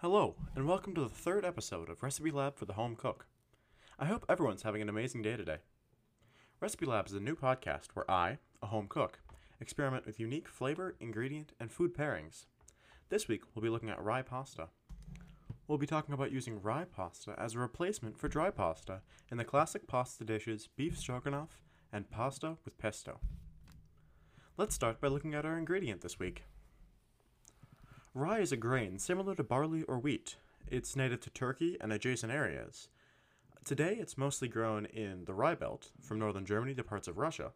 Hello, and welcome to the third episode of Recipe Lab for the Home Cook. I hope everyone's having an amazing day today. Recipe Lab is a new podcast where I, a home cook, experiment with unique flavor, ingredient, and food pairings. This week, we'll be looking at rye pasta. We'll be talking about using rye pasta as a replacement for dry pasta in the classic pasta dishes beef stroganoff and pasta with pesto. Let's start by looking at our ingredient this week. Rye is a grain similar to barley or wheat. It's native to Turkey and adjacent areas. Today, it's mostly grown in the Rye Belt, from northern Germany to parts of Russia,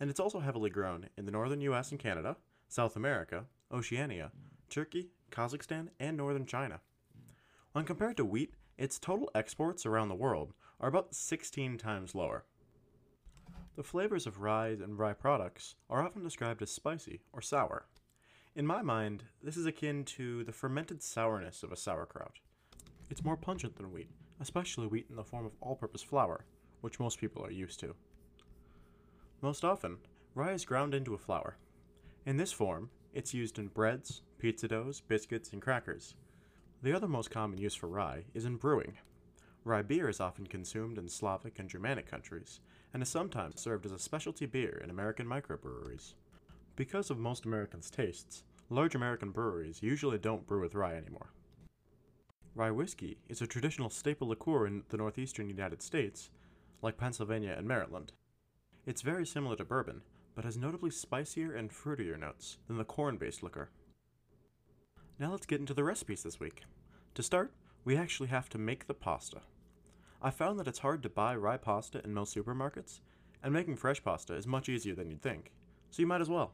and it's also heavily grown in the northern US and Canada, South America, Oceania, Turkey, Kazakhstan, and northern China. When compared to wheat, its total exports around the world are about 16 times lower. The flavors of rye and rye products are often described as spicy or sour. In my mind, this is akin to the fermented sourness of a sauerkraut. It's more pungent than wheat, especially wheat in the form of all purpose flour, which most people are used to. Most often, rye is ground into a flour. In this form, it's used in breads, pizza doughs, biscuits, and crackers. The other most common use for rye is in brewing. Rye beer is often consumed in Slavic and Germanic countries, and is sometimes served as a specialty beer in American microbreweries. Because of most Americans' tastes, large American breweries usually don't brew with rye anymore. Rye whiskey is a traditional staple liqueur in the northeastern United States, like Pennsylvania and Maryland. It's very similar to bourbon, but has notably spicier and fruitier notes than the corn based liquor. Now let's get into the recipes this week. To start, we actually have to make the pasta. I found that it's hard to buy rye pasta in most supermarkets, and making fresh pasta is much easier than you'd think, so you might as well.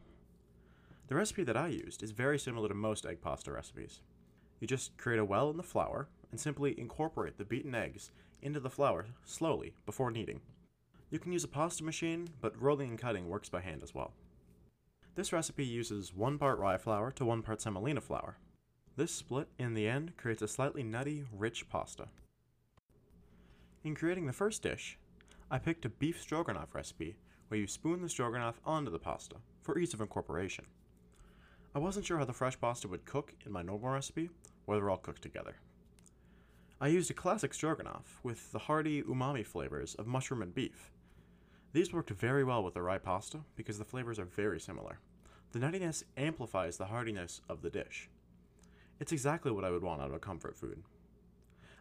The recipe that I used is very similar to most egg pasta recipes. You just create a well in the flour and simply incorporate the beaten eggs into the flour slowly before kneading. You can use a pasta machine, but rolling and cutting works by hand as well. This recipe uses 1 part rye flour to 1 part semolina flour. This split in the end creates a slightly nutty, rich pasta. In creating the first dish, I picked a beef stroganoff recipe where you spoon the stroganoff onto the pasta for ease of incorporation. I wasn't sure how the fresh pasta would cook in my normal recipe, or they're all cooked together. I used a classic stroganoff with the hearty umami flavors of mushroom and beef. These worked very well with the rye pasta because the flavors are very similar. The nuttiness amplifies the heartiness of the dish. It's exactly what I would want out of a comfort food.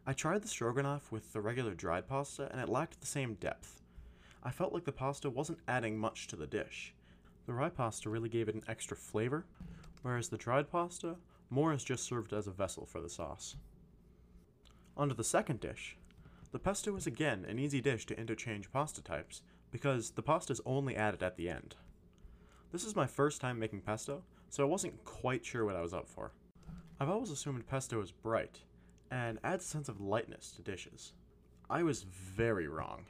I tried the stroganoff with the regular dried pasta and it lacked the same depth. I felt like the pasta wasn't adding much to the dish. The rye pasta really gave it an extra flavor, whereas the dried pasta more is just served as a vessel for the sauce. On to the second dish. The pesto is again an easy dish to interchange pasta types because the pasta is only added at the end. This is my first time making pesto, so I wasn't quite sure what I was up for. I've always assumed pesto is bright and adds a sense of lightness to dishes. I was very wrong.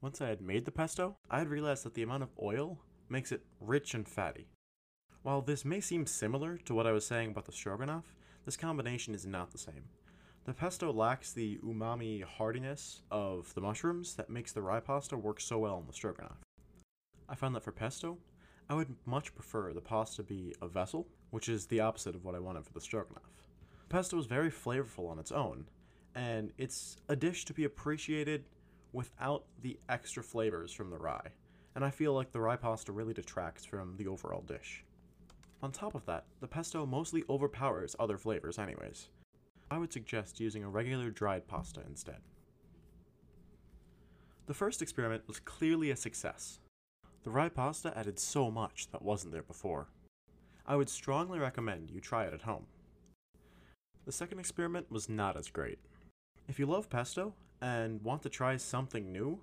Once I had made the pesto, I had realized that the amount of oil makes it rich and fatty. While this may seem similar to what I was saying about the stroganoff, this combination is not the same. The pesto lacks the umami heartiness of the mushrooms that makes the rye pasta work so well in the stroganoff. I found that for pesto, I would much prefer the pasta be a vessel, which is the opposite of what I wanted for the stroganoff. Pesto is very flavorful on its own, and it's a dish to be appreciated without the extra flavors from the rye, and I feel like the rye pasta really detracts from the overall dish. On top of that, the pesto mostly overpowers other flavors, anyways. I would suggest using a regular dried pasta instead. The first experiment was clearly a success. The rye pasta added so much that wasn't there before. I would strongly recommend you try it at home. The second experiment was not as great. If you love pesto and want to try something new,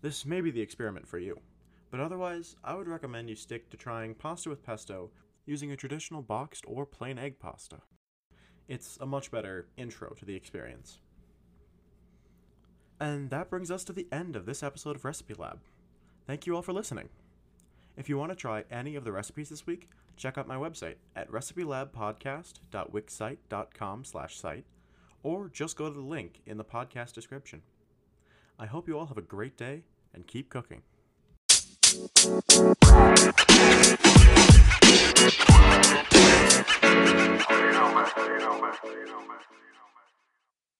this may be the experiment for you. But otherwise, I would recommend you stick to trying pasta with pesto using a traditional boxed or plain egg pasta. It's a much better intro to the experience. And that brings us to the end of this episode of Recipe Lab. Thank you all for listening. If you want to try any of the recipes this week, check out my website at recipelabpodcast.wixsite.com slash site, or just go to the link in the podcast description. I hope you all have a great day and keep cooking.